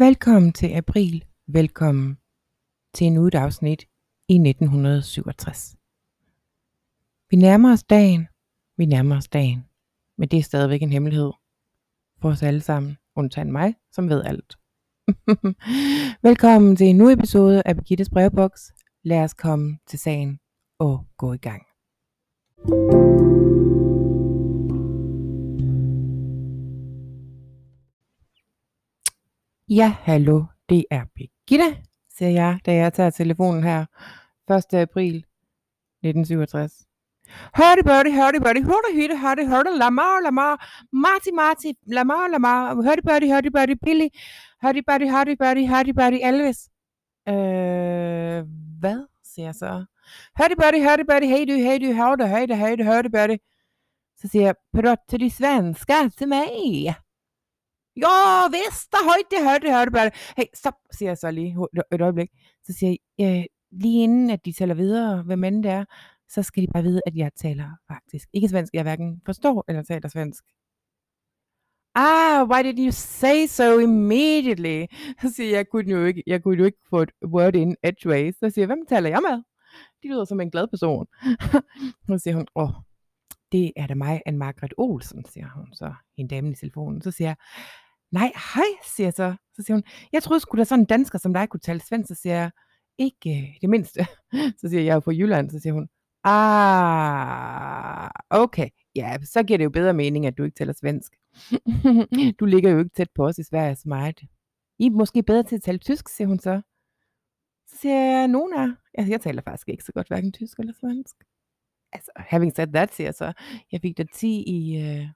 Velkommen til april. Velkommen til en nyt afsnit i 1967. Vi nærmer os dagen. Vi nærmer os dagen. Men det er stadigvæk en hemmelighed for os alle sammen, undtagen mig, som ved alt. Velkommen til en ny episode af Birgittes brevboks. Lad os komme til sagen og gå i gang. Ja, hallo, det er Birgitte, siger jeg, da jeg tager telefonen her 1. april 1967. Hørte birdie, hørte birdie, hørte hitte, hørte, hørte, lamar, lamar, marti, marti, lamar, lamar, hørte birdie, hørte birdie, billy, hørte birdie, hørte birdie, hørte birdie, Elvis. Øh, hvad, siger jeg så? Hørte birdie, hørte birdie, hey du, hey du, hørte, hørte, hørte, hørte birdie. Så siger jeg, prøv til de svenska till mig? Ja, visst, der højt, det hørte, det hørte bare. Hey, stop, siger jeg så lige et øjeblik. Så siger jeg, øh, lige inden at de taler videre, hvem end det er, så skal de bare vide, at jeg taler faktisk ikke svensk. Jeg hverken forstår eller taler svensk. Ah, why did you say so immediately? Så siger jeg, jeg kunne jo ikke, jeg kunne jo ikke få et word in edgeways. Så siger jeg, hvem taler jeg med? De lyder som en glad person. så siger hun, åh, oh, det er da mig, Anne Margrethe Olsen, siger hun så, en dame i telefonen. Så siger jeg, nej, hej, siger jeg så. Så siger hun, jeg troede sgu da sådan en dansker som dig kunne tale svensk. Så siger jeg, ikke øh, det mindste. Så siger jeg, jeg er fra Jylland. Så siger hun, ah, okay. Ja, så giver det jo bedre mening, at du ikke taler svensk. du ligger jo ikke tæt på os i Sverige så meget. I er måske bedre til at tale tysk, siger hun så. Så siger jeg, nogen er. Altså, jeg taler faktisk ikke så godt hverken tysk eller svensk altså, having said that, siger jeg så, jeg fik da 10 i, øh,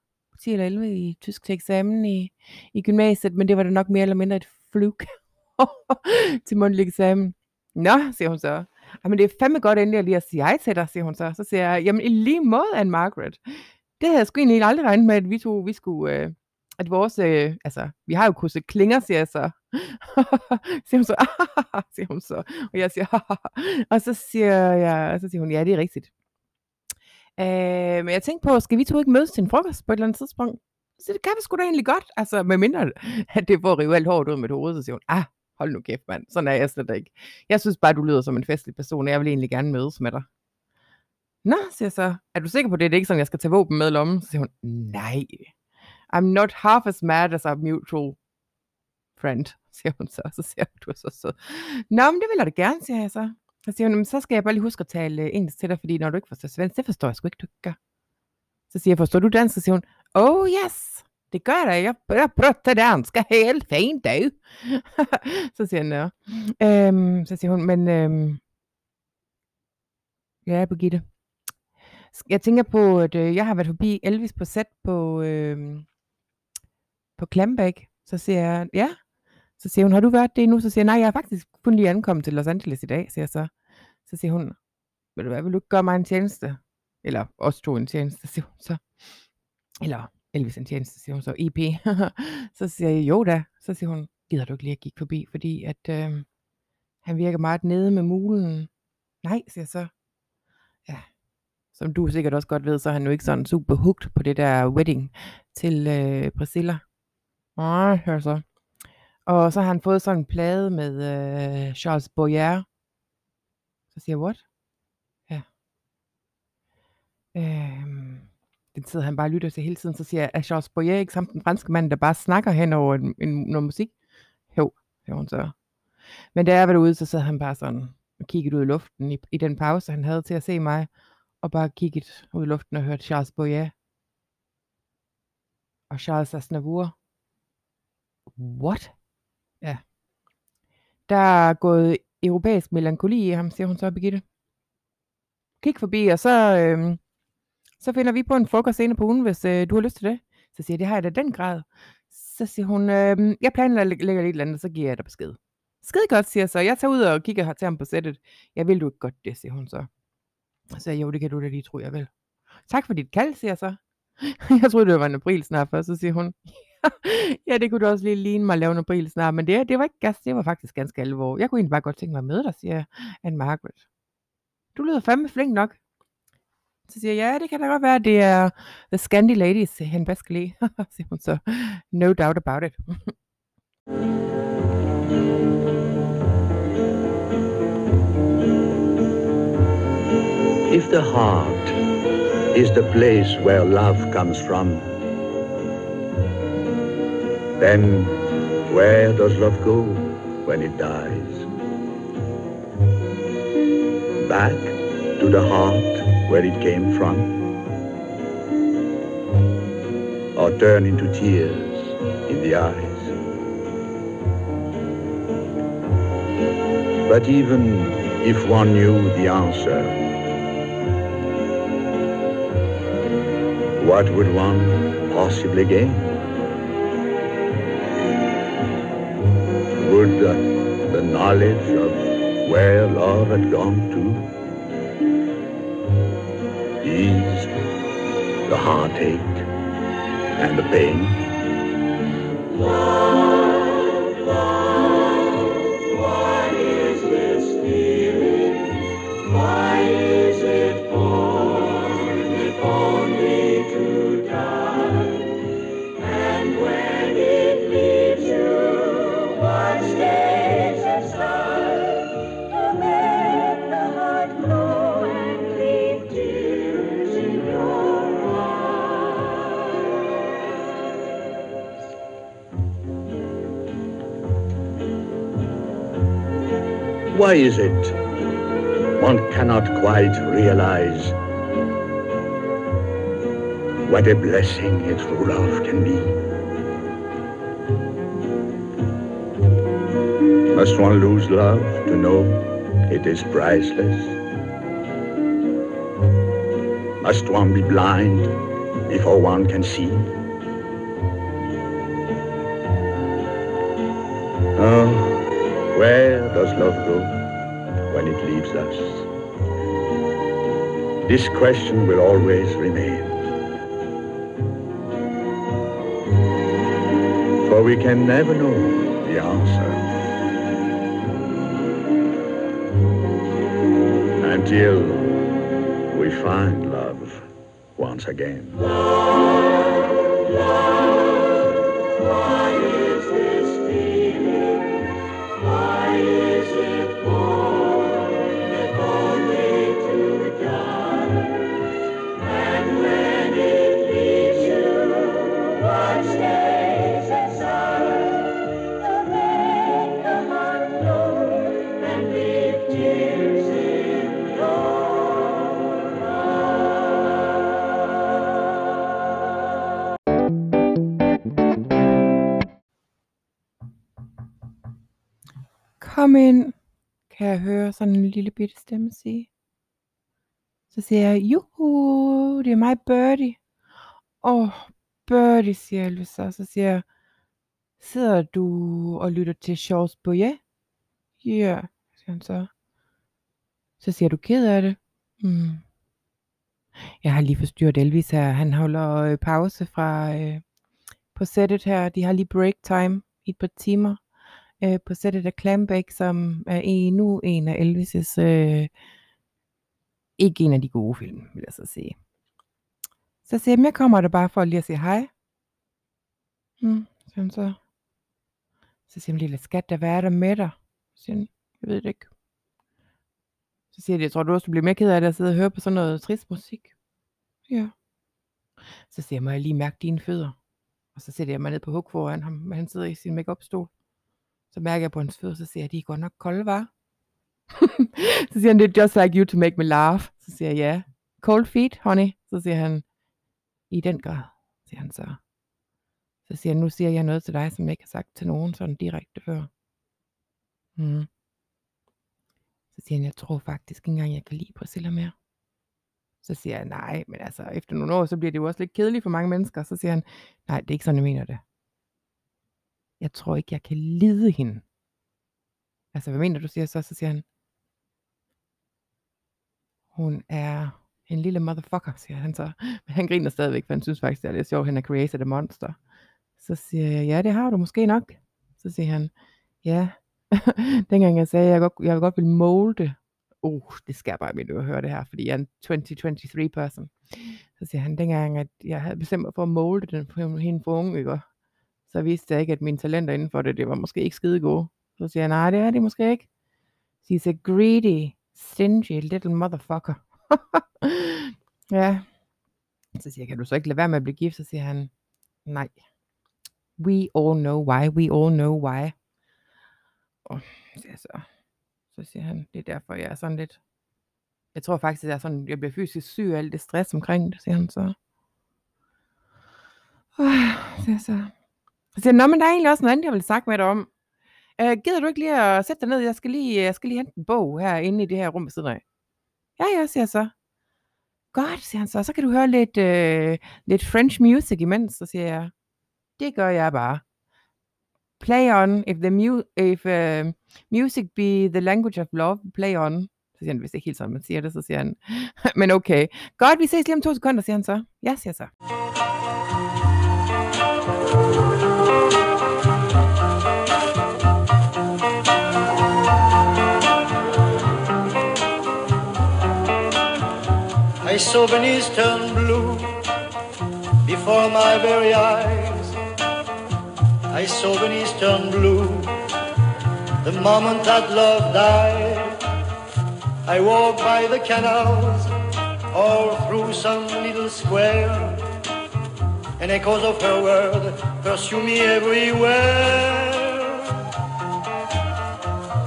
10 eller 11 i tysk til eksamen i, i gymnasiet, men det var da nok mere eller mindre et fluk til mundtlig eksamen. Nå, siger hun så. Men det er fandme godt endelig lige at sige hej til dig, siger hun så. Så siger jeg, jamen i lige måde, Anne Margaret. Det havde jeg sgu egentlig aldrig regnet med, at vi to, vi skulle, øh, at vores, øh, altså, vi har jo krydset klinger, siger jeg så. siger hun så, siger hun så. Og jeg siger, og så siger jeg, og så siger hun, ja, det er rigtigt. Øh, men jeg tænkte på, skal vi to ikke mødes til en frokost på et eller andet tidspunkt? Så det kan vi sgu da egentlig godt. Altså, med mindre, at det får at rive alt hårdt ud af mit hoved, så siger hun, ah, hold nu kæft, mand. Sådan er jeg slet ikke. Jeg synes bare, du lyder som en festlig person, og jeg vil egentlig gerne mødes med dig. Nå, siger jeg så, er du sikker på det? Det er ikke sådan, jeg skal tage våben med i lommen? Så siger hun, nej. I'm not half as mad as our mutual friend, siger hun så. Så siger hun, du er så sød. Nå, men det vil jeg da gerne, siger jeg så. Så siger hun, så skal jeg bare lige huske at tale øh, engelsk til dig, fordi når du ikke forstår svensk, det forstår jeg sgu ikke, du gør. Så siger jeg, forstår du dansk? Så siger hun, oh yes, det gør jeg. Jeg, jeg pratar danska helt fint, du. så siger han, ja. Øhm, så siger hun, men øhm, ja, Birgitte. Jeg tænker på, at øh, jeg har været forbi Elvis på sæt på, øh, på Klambæk. Så siger jeg, ja, så siger hun, har du været det nu? Så siger jeg, nej, jeg er faktisk kun lige ankommet til Los Angeles i dag, siger jeg så. Så siger hun, vil du hvad, vil du ikke gøre mig en tjeneste? Eller os to en tjeneste, siger hun så. Eller Elvis en tjeneste, siger hun så, EP. så siger jeg, jo da. Så siger hun, gider du ikke lige at kigge forbi, fordi at øh, han virker meget nede med mulen. Nej, siger jeg så. Ja, som du sikkert også godt ved, så er han jo ikke sådan super hooked på det der wedding til øh, Priscilla. Nej, hør så. Og så har han fået sådan en plade med øh, Charles Boyer. Så siger jeg, what? Ja. Øhm, den sidder han bare og lytter til hele tiden. Så siger jeg, er Charles Boyer ikke samt den franske mand, der bare snakker hen over en, en, noget musik? Jo, siger hun så. Men da jeg var derude, så sad han bare sådan og kiggede ud i luften i, i den pause, han havde til at se mig. Og bare kigget ud i luften og hørte Charles Boyer. Og Charles Aznavour. What? Ja. Der er gået europæisk melankoli i ham, siger hun så, Birgitte. Kig forbi, og så, øh, så finder vi på en frokost senere på ugen, hvis øh, du har lyst til det. Så siger jeg, det har jeg da den grad. Så siger hun, øh, jeg planlægger lidt et eller andet, så giver jeg dig besked. Skide godt, siger jeg så. Jeg tager ud og kigger til ham på sættet. Jeg vil du ikke godt det, siger hun så. Så siger jeg, jo, det kan du da lige tro, jeg vil. Tak for dit kald, siger jeg så. jeg troede, det var en april snart, før, så siger hun, ja, det kunne du også lige ligne mig at lave en april snart, men det, det var ikke gas, det var faktisk ganske alvor. Jeg kunne egentlig bare godt tænke mig med møde dig, siger Anne Margaret. Du lyder fandme flink nok. Så siger jeg, ja, det kan da godt være, det er The Scandi Ladies, han bedst kan lide. siger hun så, no doubt about it. If the heart is the place where love comes from, then where does love go when it dies? Back to the heart where it came from? Or turn into tears in the eyes? But even if one knew the answer, what would one possibly gain? Would the, the knowledge of where love had gone to ease the heartache and the pain? Why is it one cannot quite realize what a blessing a true love can be? Must one lose love to know it is priceless? Must one be blind before one can see? This question will always remain. For we can never know the answer until we find love once again. Kom sådan bitte stemme sige. Så siger jeg, juhu, det er mig, Birdie. Åh, oh, Birdie, siger jeg så. Så siger jeg, sidder du og lytter til Charles Boyer? Ja, siger han så. Så siger du ked af det? Mm. Jeg har lige forstyrret Elvis her. Han holder øh, pause fra øh, på sættet her. De har lige break time i et par timer øh, på sættet af Clambake, som er endnu en af Elvis' øh, ikke en af de gode film, vil jeg så sige. Så siger jeg, jeg kommer der bare for lige at sige hej. Mm, siger så. Så siger han, lille skat, der hvad er der med dig? Så siger jeg ved det ikke. Så siger jeg, jeg tror du også, du bliver mere ked af det at sidde og høre på sådan noget trist musik. Ja. Så siger jeg, må jeg lige mærke dine fødder? Og så sætter jeg mig ned på hug foran ham, men han sidder i sin make stol så mærker jeg på hans fødder, så siger jeg, de er godt nok kolde, var. så siger han, det er just like you to make me laugh. Så siger jeg, ja. Yeah. Cold feet, honey. Så siger han, i den grad, siger han så. Så siger han, nu siger jeg noget til dig, som jeg ikke har sagt til nogen sådan direkte før. Mm. Så siger han, jeg tror faktisk ikke engang, jeg kan lide Priscilla mere. Så siger jeg, nej, men altså, efter nogle år, så bliver det jo også lidt kedeligt for mange mennesker. Så siger han, nej, det er ikke sådan, jeg mener det. Jeg tror ikke, jeg kan lide hende. Altså, hvad mener du, siger så? Så siger han, hun er en lille motherfucker, siger han så. Men han griner stadigvæk, for han synes faktisk, det er lidt sjovt, han er created a monster. Så siger jeg, ja, det har du måske nok. Så siger han, ja, dengang jeg sagde, at jeg godt, jeg godt vil molde, uh, det skal jeg bare at høre det her, fordi jeg er en 2023 person. Så siger han, dengang at jeg havde bestemt mig for at molde den for hende for unge, ikke? Så vidste jeg ikke, at mine talenter inden for det, det var måske ikke skide gode. Så siger jeg, nej, det er det måske ikke. She's a greedy, stingy little motherfucker. ja. Så siger jeg, kan du så ikke lade være med at blive gift? Så siger han, nej. We all know why, we all know why. Og så, siger så, så siger han, det er derfor, jeg er sådan lidt, jeg tror faktisk, at jeg, er sådan, jeg bliver fysisk syg af alt det stress omkring det, siger han så. Uh, så så. Så siger han, nå, men der er egentlig også noget andet, jeg vil snakke med dig om. Øh, gider du ikke lige at sætte dig ned? Jeg skal lige, jeg skal lige hente en bog her inde i det her rum ved siden af. Ja, ja, siger jeg så. Godt, siger han så. Så kan du høre lidt, øh, lidt French music imens. Så siger jeg, det gør jeg bare. Play on, if the mu- if, uh, music be the language of love, play on. Så siger han, hvis det ikke helt sådan, man siger det, så siger han, men okay. Godt, vi ses lige om to sekunder, siger han så. Ja, siger jeg så. I saw Venice turn blue before my very eyes. I saw Venice turn blue the moment that love died. I walked by the canals or through some little square, and echoes of her word pursue me everywhere.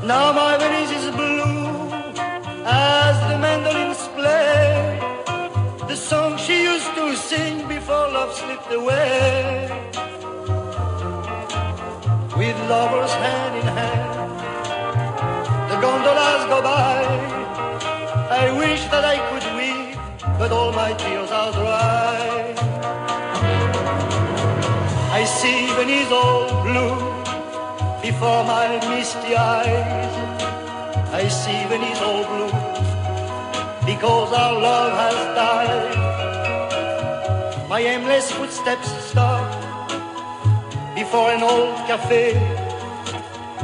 Now my Venice is blue as the the song she used to sing before love slipped away. With lovers hand in hand, the gondolas go by. I wish that I could weep, but all my tears are dry. I see Venice all blue before my misty eyes. I see Venice all blue because our love has died. My aimless footsteps stop before an old cafe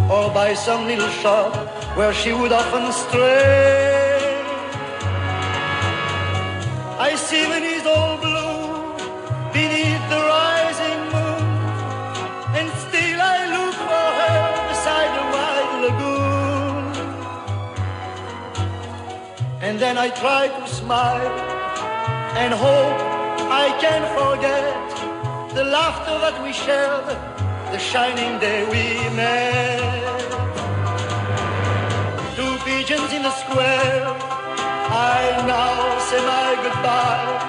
or by some little shop where she would often stray. I see Venice all then I try to smile and hope I can forget the laughter that we shared, the shining day we met. Two pigeons in the square, I now say my goodbyes.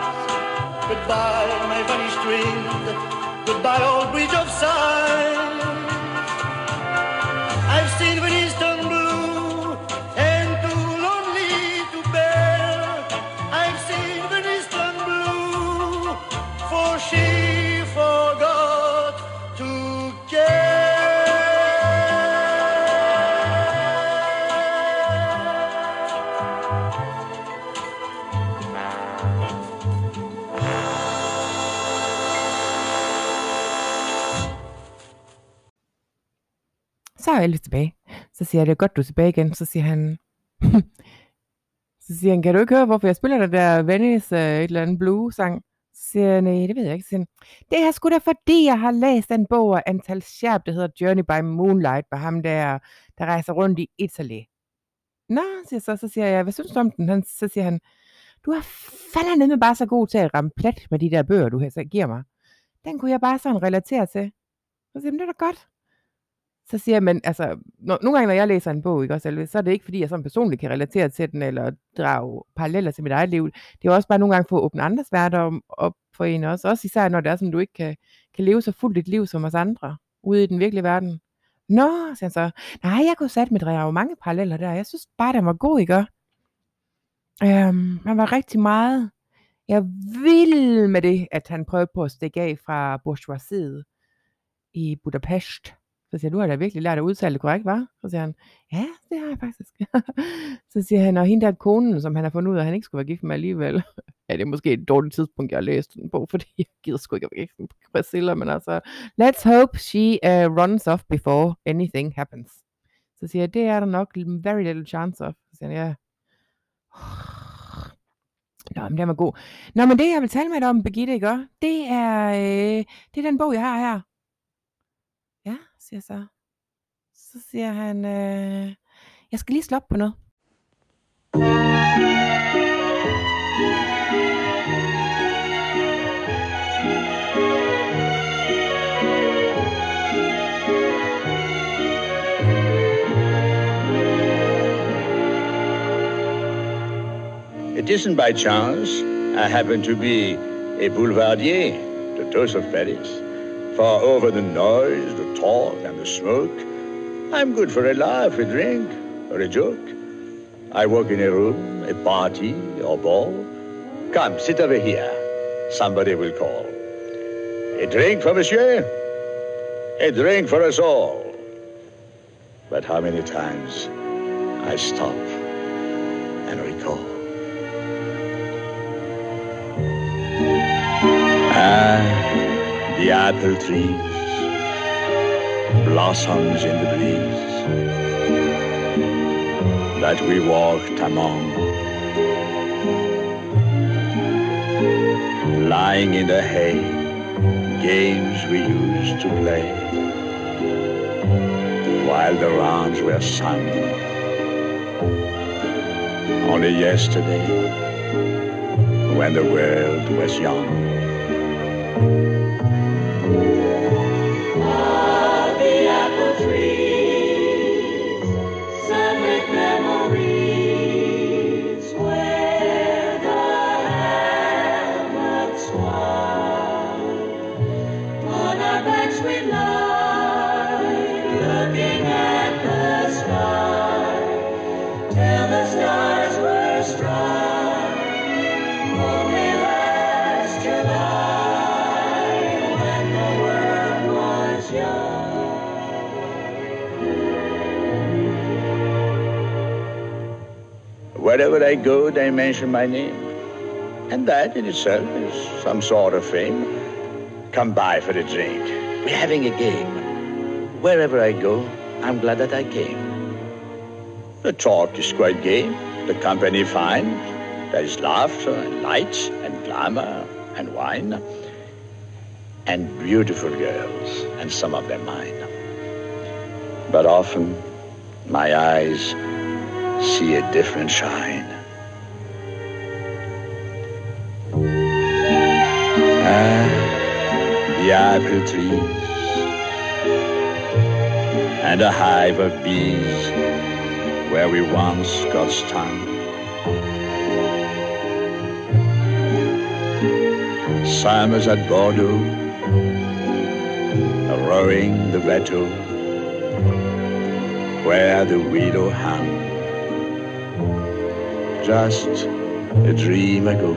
Goodbye, my vanished dream. Goodbye, old bridge of sighs. Så tilbage. Så siger jeg, det er godt, du er tilbage igen. Så siger han, hm. så siger han, kan du ikke høre, hvorfor jeg spiller den der Venice øh, et eller andet blue sang? Så siger jeg, nej, det ved jeg ikke. Så siger det er sgu da fordi, jeg har læst den bog af Antal Scherp, der hedder Journey by Moonlight, på ham der, der rejser rundt i Italy. Nå, siger så, så siger jeg, hvad synes du om den? Han, så siger han, du er fandme med bare så god til at ramme plet med de der bøger, du her så giver mig. Den kunne jeg bare sådan relatere til. Så siger han, det er da godt. Så siger man, altså, når, nogle gange, når jeg læser en bog, ikke, også, Elvis, så er det ikke, fordi jeg sådan personligt kan relatere til den, eller drage paralleller til mit eget liv. Det er også bare nogle gange for at åbne andres hverdag op for en også. Også især, når det er sådan, du ikke kan, kan leve så fuldt et liv som os andre, ude i den virkelige verden. Nå, siger han så, nej, jeg kunne sætte med drage mange paralleller der. Jeg synes bare, den var god, ikke? Øhm, han var rigtig meget. Jeg vil med det, at han prøvede på at stikke af fra bourgeoisiet i Budapest. Så siger jeg, du har da virkelig lært at udtale det korrekt, var? Så siger han, ja, det har jeg faktisk. så siger han, og hende der konen, som han har fundet ud af, at han ikke skulle være gift med alligevel. ja, det er måske et dårligt tidspunkt, jeg har læst den på, fordi jeg gider sgu ikke at være gift med Priscilla, men altså, let's hope she uh, runs off before anything happens. Så siger jeg, det er der nok very little chance of. Så siger han, ja. Nå, men den var god. Nå, men det, jeg vil tale med dig om, Birgitte, ikke? Det er, øh, det er den bog, jeg har her siger så. Så siger han, øh, jeg skal lige slå op på noget. It isn't by chance I happen to be a boulevardier, the toast of Paris. For over the noise, the talk, and the smoke, I'm good for a laugh, a drink, or a joke. I walk in a room, a party, or ball. Come, sit over here. Somebody will call. A drink for monsieur? A drink for us all. But how many times I stop and recall. Ah, the apple trees, blossoms in the breeze that we walked among. Lying in the hay, games we used to play while the rounds were sung. Only yesterday, when the world was young. Wherever I go, they mention my name. And that in itself is some sort of fame. Come by for a drink. We're having a game. Wherever I go, I'm glad that I came. The talk is quite gay, the company fine. There is laughter and lights and glamour and wine. And beautiful girls, and some of them mine. But often, my eyes see a different shine. Ah, the apple trees and a hive of bees where we once got stung. Summers at Bordeaux, rowing the bateau where the widow hung just a dream ago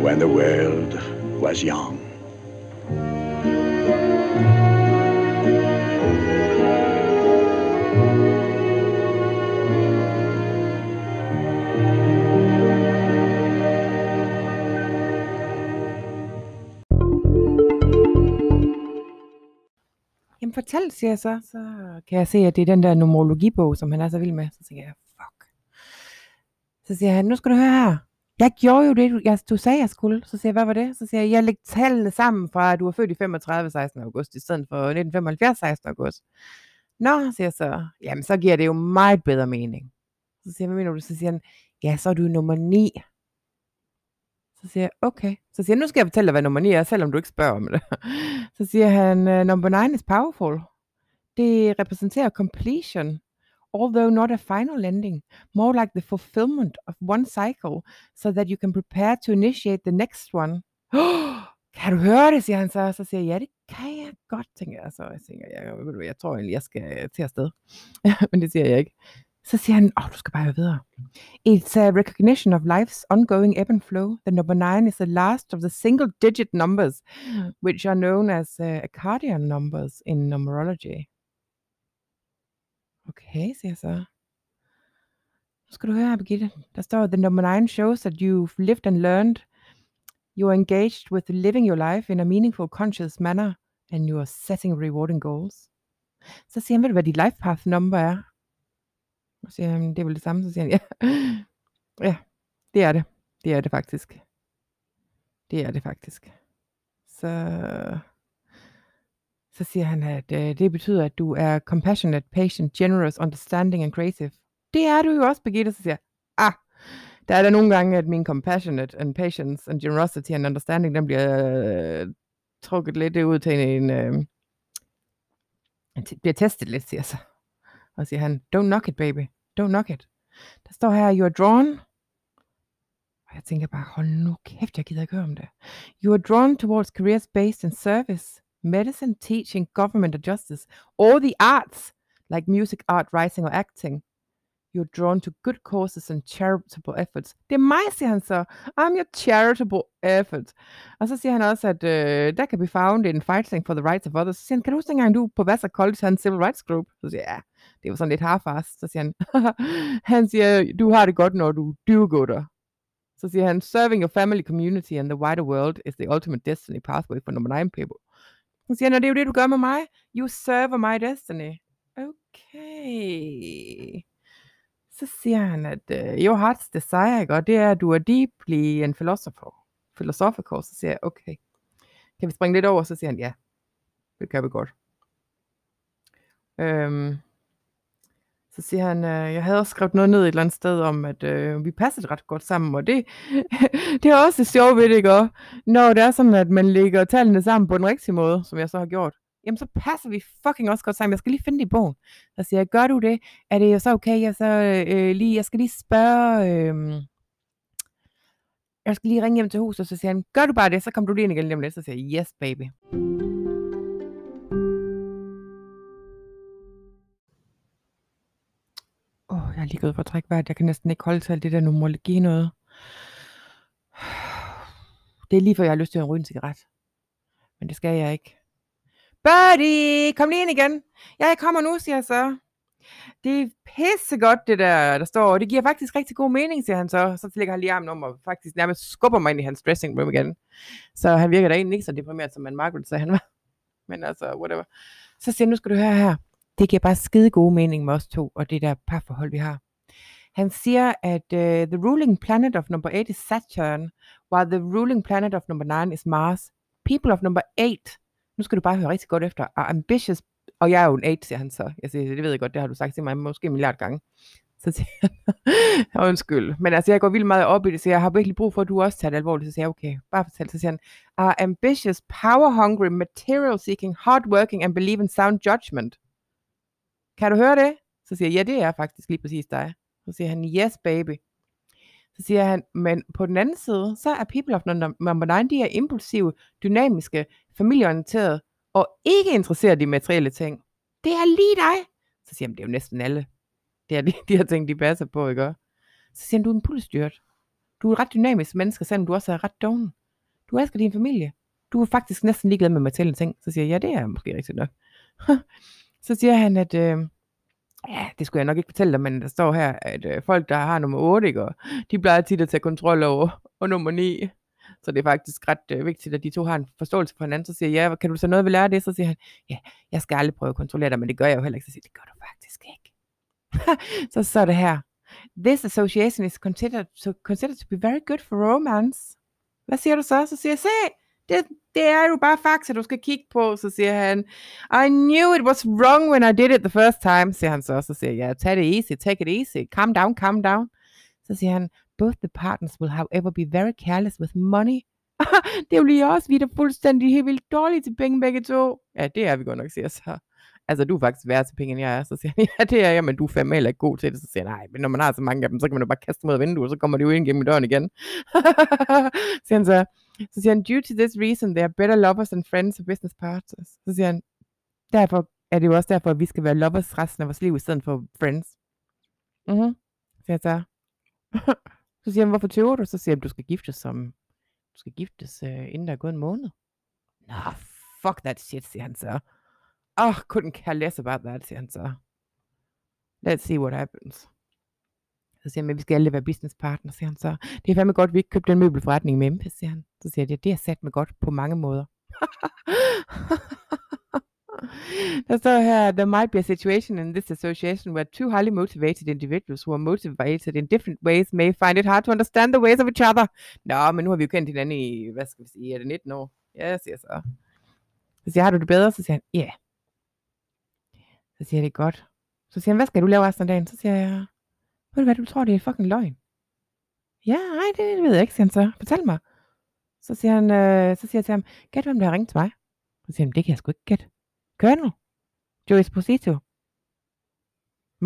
when the world was young. Jamen fortæl, siger jeg så. Så kan jeg se, at det er den der numerologibog, som han er så vild med. Så tænker jeg, fuck. Så siger han, nu skal du høre her. Jeg gjorde jo det, du, jeg, du sagde, jeg skulle. Så siger jeg, hvad var det? Så siger jeg, jeg lægger tallene sammen fra, at du var født i 35, 16. august, i stedet for 1975, 16. august. Nå, siger jeg så, jamen så giver det jo meget bedre mening. Så siger jeg, hvad mener du? Så siger han, ja, så er du nummer 9. Så siger jeg, okay. Så siger jeg, nu skal jeg fortælle dig, hvad nummer 9 er, selvom du ikke spørger om det. Så siger han, øh, number 9 is powerful. Det repræsenterer completion, although not a final ending, more like the fulfillment of one cycle, so that you can prepare to initiate the next one. kan du høre det, siger han så. Så siger jeg, ja, det kan jeg godt, tænker jeg. Så jeg tænker, jeg, ved du, jeg tror egentlig, jeg skal til afsted. Men det siger jeg ikke. Så siger han, åh, oh, du skal bare høre videre. It's a recognition of life's ongoing ebb and flow. The number nine is the last of the single digit numbers, which are known as uh, accordion numbers in numerology. Okay, siger jeg så. Nu skal du høre her, Birgitte. Der står, the number nine shows that you've lived and learned. You're engaged with living your life in a meaningful, conscious manner, and you're setting rewarding goals. Så siger han, ved du, hvad dit life path number er? Så siger han, det er vel det samme. Så siger han, ja. ja, det er det. Det er det faktisk. Det er det faktisk. Så, så siger han, at øh, det betyder, at du er compassionate, patient, generous, understanding and creative. Det er du jo også, Birgitte. Så siger jeg, ah, der er der nogle gange, at min compassionate and patience and generosity and understanding, den bliver øh, trukket lidt ud til en, øh, bliver testet lidt, siger jeg så. Og siger han, don't knock it, baby. Don't knock it. Der står her, you are drawn Og jeg tænker bare, hold nu kæft, jeg gider ikke høre om det. You are drawn towards careers based in service, medicine, teaching, government or justice, or the arts, like music, art, writing or acting. You're drawn to good causes and charitable efforts. Det er mig, siger han så. I'm your charitable effort. Og så siger han også, at uh, that can be found in fighting for the rights of others. Så siger han, kan du huske dengang, du på Vassar College havde en civil rights group? Så siger ja, det var sådan lidt half Så siger han, han siger, du har det godt, når du do-gooder. Så siger han, serving your family, community and the wider world is the ultimate destiny pathway for number nine people. Så siger når det er jo det, du gør med mig. You serve my destiny. Okay. Så siger han, at uh, your heart's desire, ikke? og det er, at du er deeply en philosopher. philosophical. Så siger jeg, okay. Kan vi springe lidt over? Så siger han, ja, det kan vi godt. Øhm, så siger han, øh, jeg havde også skrevet noget ned et eller andet sted om, at øh, vi passede ret godt sammen, og det, det er også det sjove ved det, ikke? Når det er sådan, at man lægger tallene sammen på den rigtige måde, som jeg så har gjort, jamen så passer vi fucking også godt sammen. Jeg skal lige finde det i bogen. Så siger jeg, gør du det? Er det så okay? Jeg, så, øh, lige, jeg skal lige spørge... Øh, jeg skal lige ringe hjem til huset, og så siger han, gør du bare det, så kommer du lige ind igen lige om lidt. Så siger jeg, yes baby. Jeg er lige gået for træk vejret. Jeg kan næsten ikke holde til alt det der numerologi noget. Det er lige før, jeg har lyst til at ryge en cigaret. Men det skal jeg ikke. Birdie, kom lige ind igen. Ja, jeg kommer nu, siger jeg så. Det er pissegodt, det der, der står. Det giver faktisk rigtig god mening, siger han så. Så lægger han lige armen om og faktisk nærmest skubber mig ind i hans dressing room igen. Så han virker da egentlig ikke så deprimeret, som man Margaret sagde, han var. Men altså, whatever. Så siger han, nu skal du høre her. Det giver bare skide god mening med os to, og det der parforhold, vi har. Han siger, at uh, the ruling planet of number 8 is Saturn, while the ruling planet of number 9 is Mars. People of number 8 nu skal du bare høre rigtig godt efter, are ambitious, og jeg er jo en 8, siger han så. Jeg siger, det ved jeg godt, det har du sagt til mig måske en milliard gange. Så siger han, undskyld. Men altså, jeg går vildt meget op i det, så jeg har virkelig brug for, at du også tager det alvorligt. Så siger jeg, okay, bare fortæl. Så siger han, are ambitious, power hungry, material seeking, hard working and believe in sound judgment. Kan du høre det? Så siger jeg, ja, det er faktisk lige præcis dig. Så siger han, yes baby. Så siger han, men på den anden side, så er people of number 9, de er impulsive, dynamiske, familieorienterede og ikke interesseret i materielle ting. Det er lige dig. Så siger han, det er jo næsten alle. Det er de, de her ting, de passer på, ikke? Så siger han, du er en. Du er et ret dynamisk menneske, selvom du også er ret doven. Du elsker din familie. Du er faktisk næsten ligeglad med materielle ting. Så siger jeg, ja, det er måske rigtigt nok. så siger han, at øh, ja, det skulle jeg nok ikke fortælle dig, men der står her, at øh, folk, der har nummer 8, ikke, og de plejer tit at tage kontrol over, og nummer 9, så det er faktisk ret øh, vigtigt, at de to har en forståelse for hinanden. Så siger jeg, ja, kan du så noget ved lære det? Så siger han, ja, jeg skal aldrig prøve at kontrollere dig, men det gør jeg jo heller ikke. Så siger det gør du faktisk ikke. så så er det her. This association is considered to, considered to be very good for romance. Hvad siger du så? Så siger jeg, se, det, det er jo bare fakta, du skal kigge på. Så siger han, I knew it was wrong when I did it the first time, siger han så. Så siger jeg, tag det easy, take it easy, calm down, calm down. Så siger han, both the partners will however be very careless with money. det er jo lige også, vi er da fuldstændig helt vildt dårlige til penge begge to. Ja, det er vi godt nok, siger så. Altså, du er faktisk værre til penge, end jeg er. Så siger han, ja, det er jeg, men du er fandme heller ikke god til det. Så siger han, nej, men når man har så mange af dem, så kan man jo bare kaste dem ud af vinduet, og så kommer de jo ind gennem døren igen. så siger han så, siger han, due to this reason, they are better lovers than friends and business partners. Siger han, derfor er derfor, at vi skal være lovers resten af vores liv, i stedet for friends. Mhm. Så siger så, så siger han, hvorfor tøver du? Så siger han, du skal giftes som, du skal giftes, uh, inden der er gået en måned. Nå, fuck that shit, siger han så. Oh, couldn't care less about that, siger han så. Let's see what happens. Så siger han, at vi skal alle være business partner, siger han så. Det er fandme godt, at vi ikke købte en møbelforretning med Memphis, siger han. Så siger jeg, det er sat med godt på mange måder. Der står her, there might be a situation in this association where two highly motivated individuals who are motivated in different ways may find it hard to understand the ways of each other. Nå, men nu har vi jo kendt hinanden i, hvad skal vi sige, er det 19 år? Ja, siger så. Så siger har du det bedre? Så siger han, ja. Yeah. Så siger jeg, det er godt. Så siger han, hvad skal du lave resten af dagen? Så siger jeg, ved du hvad, du tror, det er fucking løgn? Ja, nej, det ved jeg ikke, siger han så. Fortæl mig. Så siger han, øh, så siger jeg til ham, gæt hvem der har ringet til mig? Så siger han, det kan jeg sgu ikke gætte. Colonel, Joe Esposito,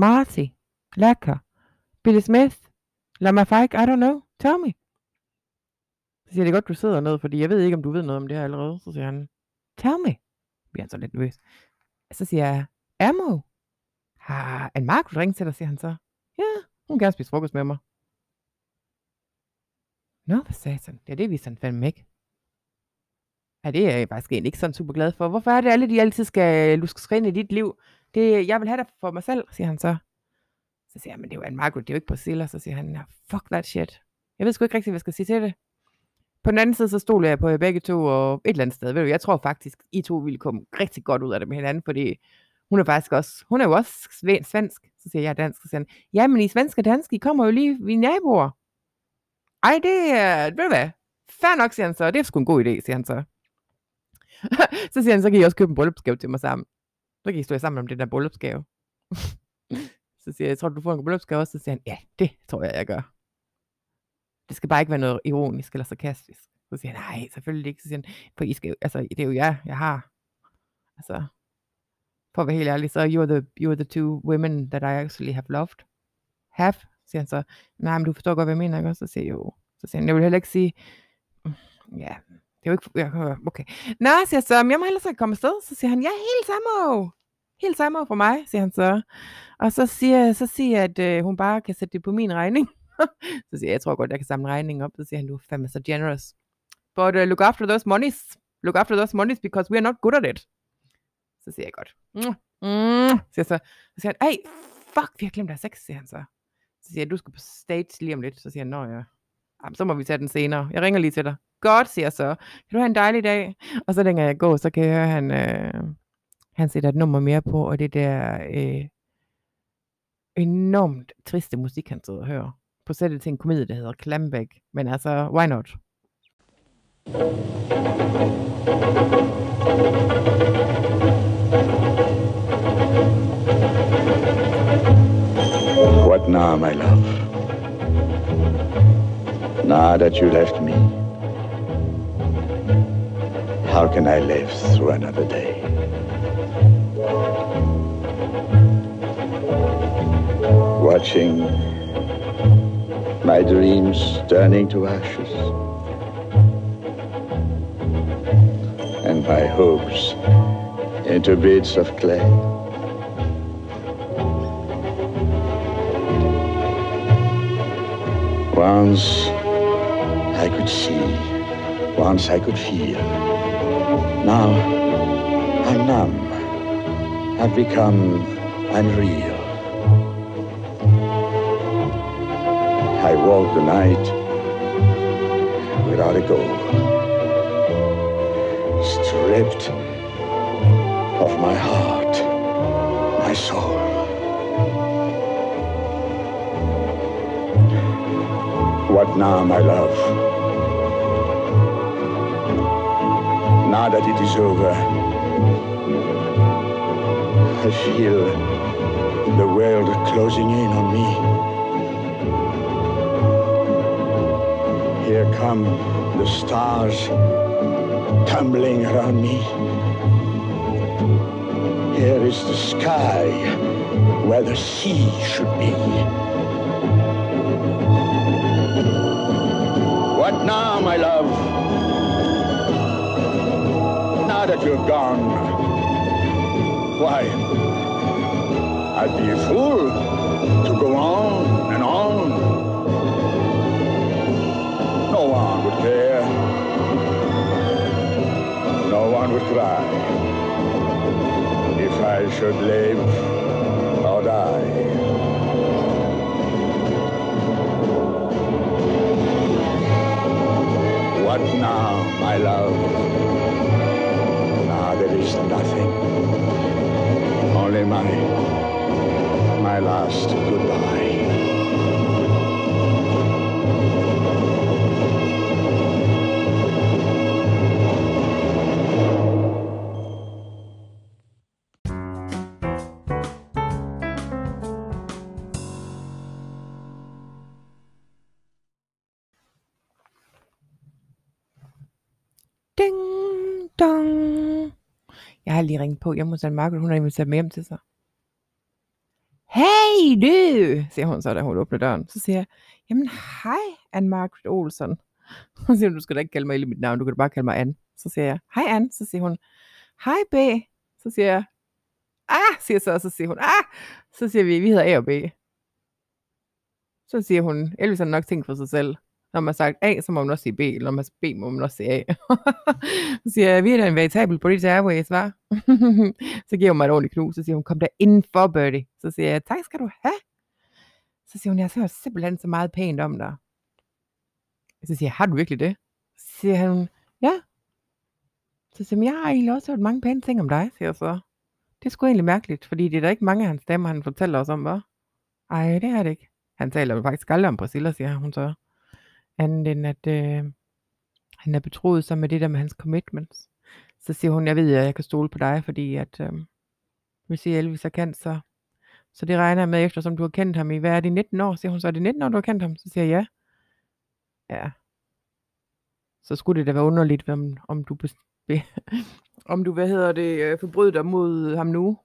Marty, Lacker, Billy Smith, Lama Fike, I don't know, tell me. Så siger jeg, det er godt, du sidder ned, fordi jeg ved ikke, om du ved noget om det her allerede. Så siger han, tell me. Bliver han så lidt nervøs. Så siger jeg, Amo, har en Markus ringet til dig, siger han så. Ja, hun vil gerne spise frokost med mig. Nå, hvad satan. Ja, det vi han fandme ikke. Ja, det er jeg faktisk egentlig ikke sådan super glad for. Hvorfor er det alle, de altid skal luske ind i dit liv? Det, jeg vil have det for mig selv, siger han så. Så siger jeg, men det er jo en Margaret, det er jo ikke Priscilla. Så siger han, ja, fuck that shit. Jeg ved sgu ikke rigtig, hvad jeg skal sige til det. På den anden side, så stoler jeg på jer begge to, og et eller andet sted, ved du, jeg tror faktisk, I to ville komme rigtig godt ud af det med hinanden, fordi hun er faktisk også, hun er jo også svensk. Så siger jeg, jeg er dansk. Så siger han, ja, men I svenske og danske, I kommer jo lige, vi er naboer. Ej, det er, ved du hvad, fair nok, siger han så, det er sgu en god idé, siger han så. så siger han, så kan I også købe en bryllupsgave til mig sammen. Så kan I stå sammen om den der bryllupsgave. så siger jeg, tror du får en bryllupsgave også? Så siger han, ja, det tror jeg, jeg gør. Det skal bare ikke være noget ironisk eller sarkastisk. Så siger han, nej, selvfølgelig ikke. Så siger han, for I skal, altså, det er jo jer, jeg har. Altså, for at være helt ærlig, så you are the, you are the two women that I actually have loved. Have, siger han så. Nej, men du forstår godt, hvad jeg mener, ikke? Så siger jeg jo. Så siger han, jeg vil heller ikke sige, "Mm, ja, det er jo ikke, ja, okay. Nå, siger jeg så, "Men jeg må ellers ikke komme afsted. Så siger han, ja, helt samme Helt samme fra mig, siger han så. Og så siger, så siger jeg, at øh, hun bare kan sætte det på min regning. så siger jeg, jeg tror godt, jeg kan samle regningen op. Så siger han, du er fandme så generous. But uh, look after those monies. Look after those monies, because we are not good at it. Så siger jeg godt. Mm, mm, siger så. Så siger han, ej, fuck, vi har glemt at have sex, siger han så. Så siger jeg, du skal på stage lige om lidt. Så siger han, nå ja. Jamen, så må vi tage den senere. Jeg ringer lige til dig. Godt, siger jeg så. Kan du have en dejlig dag? Og så dengang jeg går, så kan jeg høre, han, øh, han sætter et nummer mere på, og det der øh, enormt triste musik, han sidder og hører. På sættet til en komedie, der hedder Clambake. Men altså, why not? What now, my love? Now that you left me, how can I live through another day? Watching my dreams turning to ashes and my hopes into bits of clay. Once I could see, once I could feel. Now I'm numb. I've become unreal. I walk the night without a goal, stripped now, my love? Now that it is over, I feel the world closing in on me. Here come the stars tumbling around me. Here is the sky where the sea should be. Now, my love? Now that you're gone, why? I'd be a fool to go on and on. No one would care. No one would cry if I should live What now, my love? Now there is nothing. Only my my last goodbye. Jeg har lige ringet på hjemme hos Anne Margaret. Hun har inviteret mig hjem til sig. Hey du, siger hun så, da hun åbner døren. Så siger jeg, jamen hej, Anne Margaret Olsen. Hun siger du skal da ikke kalde mig i mit navn, du kan da bare kalde mig Anne. Så siger jeg, hej Anne. Så siger hun, hej B. Så siger jeg, ah, siger så, og så siger hun, ah. Så siger vi, vi hedder A og B. Så siger hun, Elvis har nok tænkt for sig selv. Når man har sagt A, så må man også sige B, når man siger B, må man også sige A. så siger jeg, vi er da en veritabel British Airways, var. så giver hun mig et ordentligt knus, så siger hun, kom der indenfor, Birdie. Så siger jeg, tak skal du have. Så siger hun, jeg har simpelthen så meget pænt om dig. Så siger jeg, har du virkelig det? Så siger han, ja. Så siger jeg, jeg har egentlig også hørt mange pæne ting om dig, siger jeg så. Det er sgu egentlig mærkeligt, fordi det er der ikke mange af hans damer, han fortæller os om, hvad? Ej, det er det ikke. Han taler jo faktisk aldrig om Priscilla, siger hun så. Andet end at øh, han er betroet sig med det der med hans commitments. Så siger hun, jeg ved, at jeg kan stole på dig, fordi at øh, hvis I Elvis er kendt, så, så det regner jeg med, eftersom du har kendt ham i, hvad er det, 19 år? Siger hun så, er det 19 år, du har kendt ham? Så siger jeg, ja. Ja. Så skulle det da være underligt, om, om du bes- be, om du, hvad hedder det, forbryder forbrød dig mod ham nu.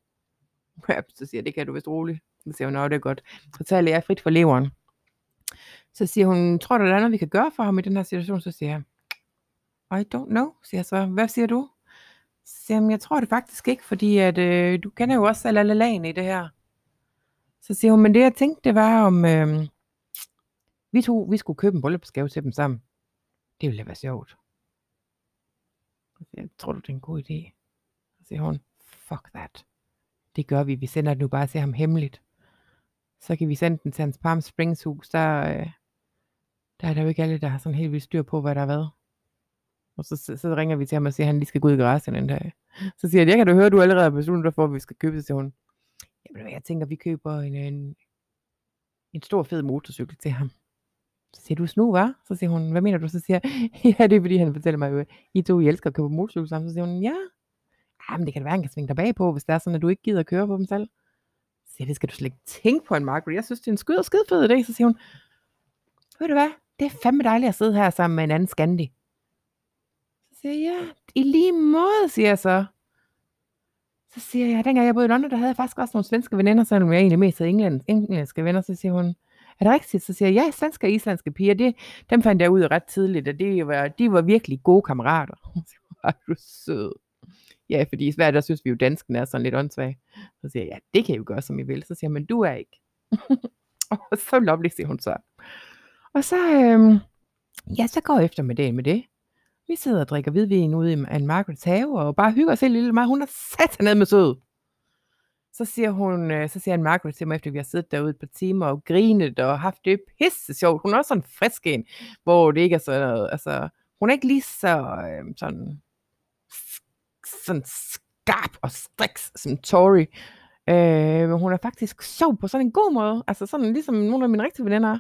Ja, så siger jeg, det kan du vist roligt. Så siger hun, nå, det er godt. Så taler jeg frit for leveren. Så siger hun, tror du, der er noget, vi kan gøre for ham i den her situation? Så siger jeg, I don't know, siger jeg så. Hvad siger du? Så siger jeg, jeg tror det faktisk ikke, fordi at, øh, du kender jo også alle lagene i det her. Så siger hun, men det jeg tænkte, det var om, øh, vi to, vi skulle købe en bryllupsgave til dem sammen. Det ville da være sjovt. Så siger jeg, tror du, det er en god idé? Så siger hun, fuck that. Det gør vi. Vi sender den nu bare til ham hemmeligt. Så kan vi sende den til hans Palm Springs hus. Der, øh, der er der jo ikke alle, der har sådan helt vildt styr på, hvad der har været. Og så, så, så ringer vi til ham og siger, at han lige skal gå ud i græsset en dag. Så siger jeg, jeg kan da høre, at du allerede har besluttet dig for, at vi skal købe. Så siger hun, Jamen, jeg tænker, vi køber en, en, en stor fed motorcykel til ham. Så siger du snu, var? Så siger hun, hvad mener du? Så siger jeg, ja, det er fordi, han fortæller mig at I to I elsker at købe motorcykel sammen. Så siger hun, ja. Ah, Jamen, det kan da være, han kan svinge dig bagpå, hvis det er sådan, at du ikke gider at køre på dem selv. Så siger det skal du slet ikke tænke på en Margaret. Jeg synes, det er en skyd og skid fed idé. Så siger hun, ved du hvad? Det er fandme dejligt at sidde her sammen med en anden skandi. Så siger jeg, ja, i lige måde, siger jeg så. Så siger jeg, dengang jeg boede i London, der havde jeg faktisk også nogle svenske veninder, selvom jeg egentlig mest havde england, engelske venner. Så siger hun, er det rigtigt? Så siger jeg, ja, svenske og islandske piger, det, dem fandt jeg ud af ret tidligt, og det var, de var virkelig gode kammerater. Var du sød. Ja, fordi i Sverige, der synes vi jo, dansken er sådan lidt åndssvag. Så siger jeg, ja, det kan I jo gøre, som I vil. Så siger jeg, men du er ikke. og så lovely, siger hun så. Og så, øhm, ja, så går jeg efter med det med det. Vi sidder og drikker hvidvin ude i en Margarets have, og bare hygger os helt lille mig. Hun er sat ned med sød. Så siger hun, øh, så siger en Margaret til mig, efter vi har siddet derude et par timer og grinet og haft det pisse sjovt. Hun er også sådan frisk en, hvor det ikke er sådan noget, altså, hun er ikke lige så øh, sådan, sådan skarp og striks som Tori. Øh, men hun er faktisk sjov på sådan en god måde. Altså sådan ligesom nogle af mine rigtige veninder er.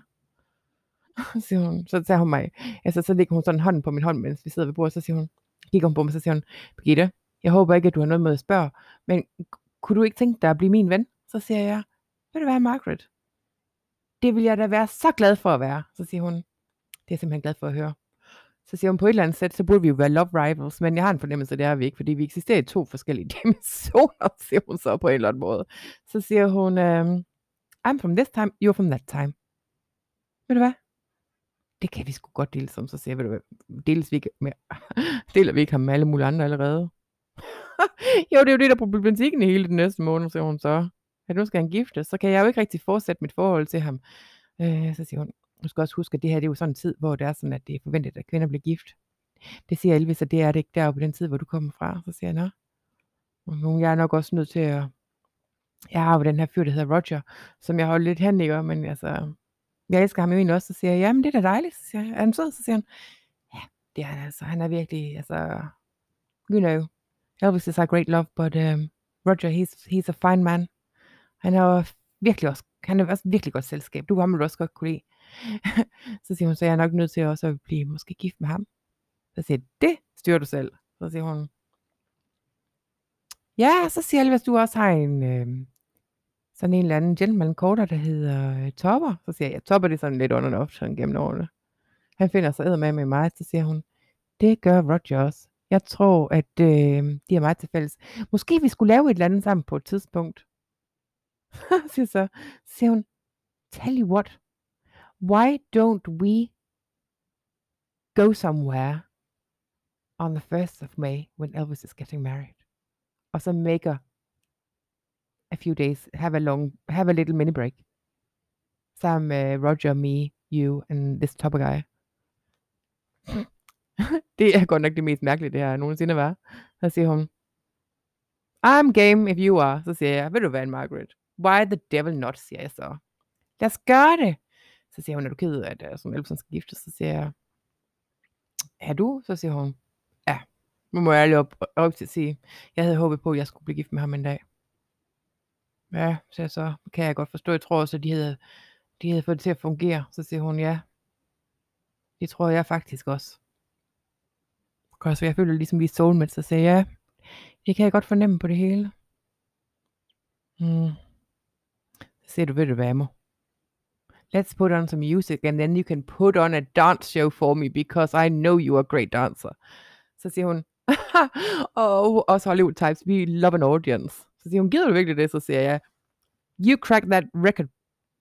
siger hun, så tager hun mig, altså så lægger hun sådan hånden på min hånd, mens vi sidder ved bordet, så siger hun, kigger hun på mig, så siger hun, Birgitte, jeg håber ikke, at du har noget med at spørge, men kunne du ikke tænke dig at blive min ven? Så siger jeg, vil du være Margaret? Det vil jeg da være så glad for at være. Så siger hun, det er jeg simpelthen glad for at høre. Så siger hun, på et eller andet sæt, så burde vi jo være love rivals, men jeg har en fornemmelse, det er vi ikke, fordi vi eksisterer i to forskellige dimensioner, siger hun så på en eller anden måde. Så siger hun, um, I'm from this time, you're from that time. Ved du hvad? Det kan vi sgu godt dele som, så siger jeg, ved du deles vi ikke med, deler vi ikke ham med alle mulige andre allerede? jo, det er jo det, der er problematikken i hele den næste måned, siger hun så. At nu skal han gifte, så kan jeg jo ikke rigtig fortsætte mit forhold til ham. Øh, så siger hun, du skal også huske, at det her det er jo sådan en tid, hvor det er sådan, at det er forventet, at kvinder bliver gift. Det siger Elvis, at det er det ikke deroppe på den tid, hvor du kommer fra. Så siger jeg, nå. Jeg er nok også nødt til at... Jeg har jo den her fyr, der hedder Roger, som jeg holder lidt hen, ikke? Men altså, jeg elsker ham jo egentlig også. Så siger jeg, jamen det er da dejligt. Så siger jeg, er han sød? Så siger han, ja, det er han altså. Han er virkelig, altså, you know, Elvis is a great love, but um, Roger, he's, he's a fine man. Han er virkelig også, han er også virkelig godt selskab. Du ham vil du også godt kunne lide. så siger hun, så jeg er nok nødt til også at blive måske gift med ham. Så siger jeg, det styrer du selv. Så siger hun, ja, så siger Elvis, hvis du også har en, øh, sådan en eller anden gentleman quarter, der hedder øh, Topper. Så siger jeg, ja, Topper det er sådan lidt under off sådan gennem årene. Han finder sig med med mig, så siger hun, det gør Roger også. Jeg tror, at øh, de er meget til fælles. Måske vi skulle lave et eller andet sammen på et tidspunkt. siger så, siger hun, tell you what, why don't we go somewhere on the 1st of May when Elvis is getting married. Og så maker a, few days, have a long, have a little mini break. Sam, uh, Roger, me, you and this top guy. det er godt nok det mest mærkelige, det her nogensinde var. Så siger hun, I'm game if you are. Så siger jeg, ved du hvad, Margaret? Why the devil not, siger jeg så. Lad os gøre det. Så siger hun, er du ked af, at øh, som Elvis skal gifte? Så siger jeg, er du? Så siger hun, ja. Nu må jeg lige op, op til at sige, jeg havde håbet på, at jeg skulle blive gift med ham en dag. Ja, så, jeg så kan jeg godt forstå. Jeg tror også, at de havde, de havde fået det til at fungere. Så siger hun, ja. Det tror jeg faktisk også. Så jeg føler ligesom, vi er soulmates, så siger jeg, ja. Det kan jeg godt fornemme på det hele. Mm. Så siger du, ved du hvad, Amor? Let's put on some music, and then you can put on a dance show for me, because I know you are a great dancer. Så siger hun, og os Hollywood types, we love an audience. Så siger hun, gider du virkelig det? Så siger jeg, you crack that record,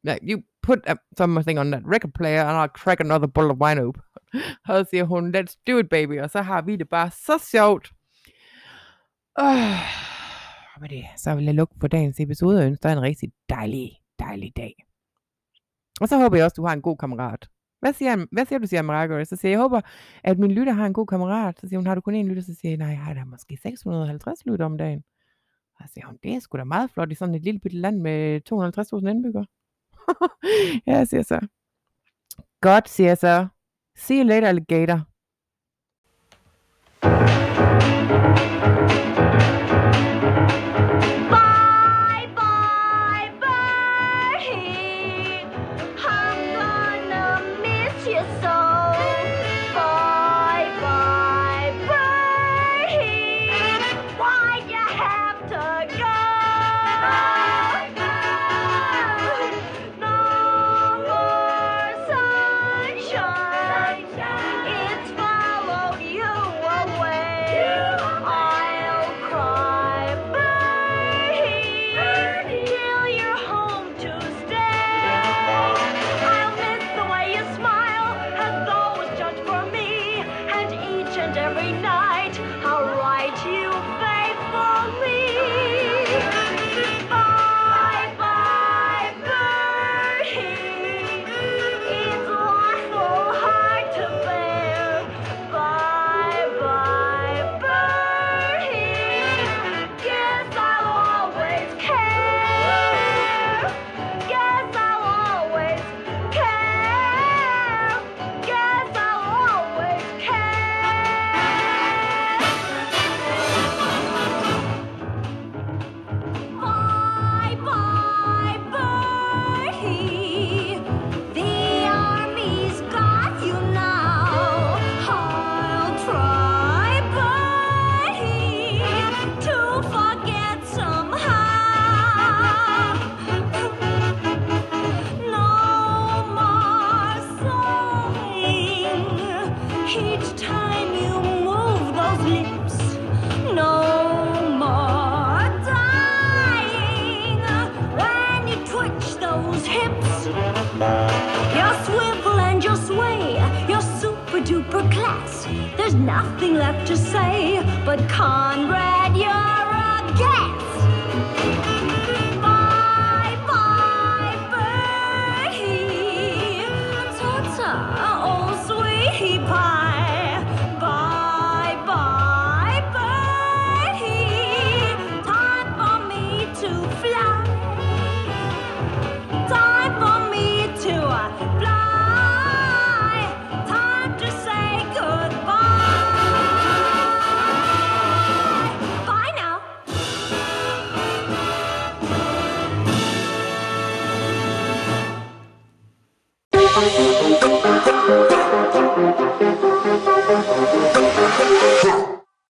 like, you put uh, something on that record player, and I'll crack another bottle of wine open. og så siger hun, let's do it baby, og så har vi det bare så sjovt. Uh, med det, så vil jeg lukke på dagens episode og ønske dig en rigtig dejlig, dejlig dag. Og så håber jeg også, du har en god kammerat. Hvad siger, hvad siger du, siger Margaret? Så siger jeg, jeg håber, at min lytter har en god kammerat. Så siger hun, har du kun en lytter? Så siger jeg, nej, jeg har da måske 650 lytter om dagen. Og så siger hun, det er sgu da meget flot i sådan et lille bitte land med 250.000 indbyggere. ja, siger så. Godt, siger jeg så. See you later, alligator.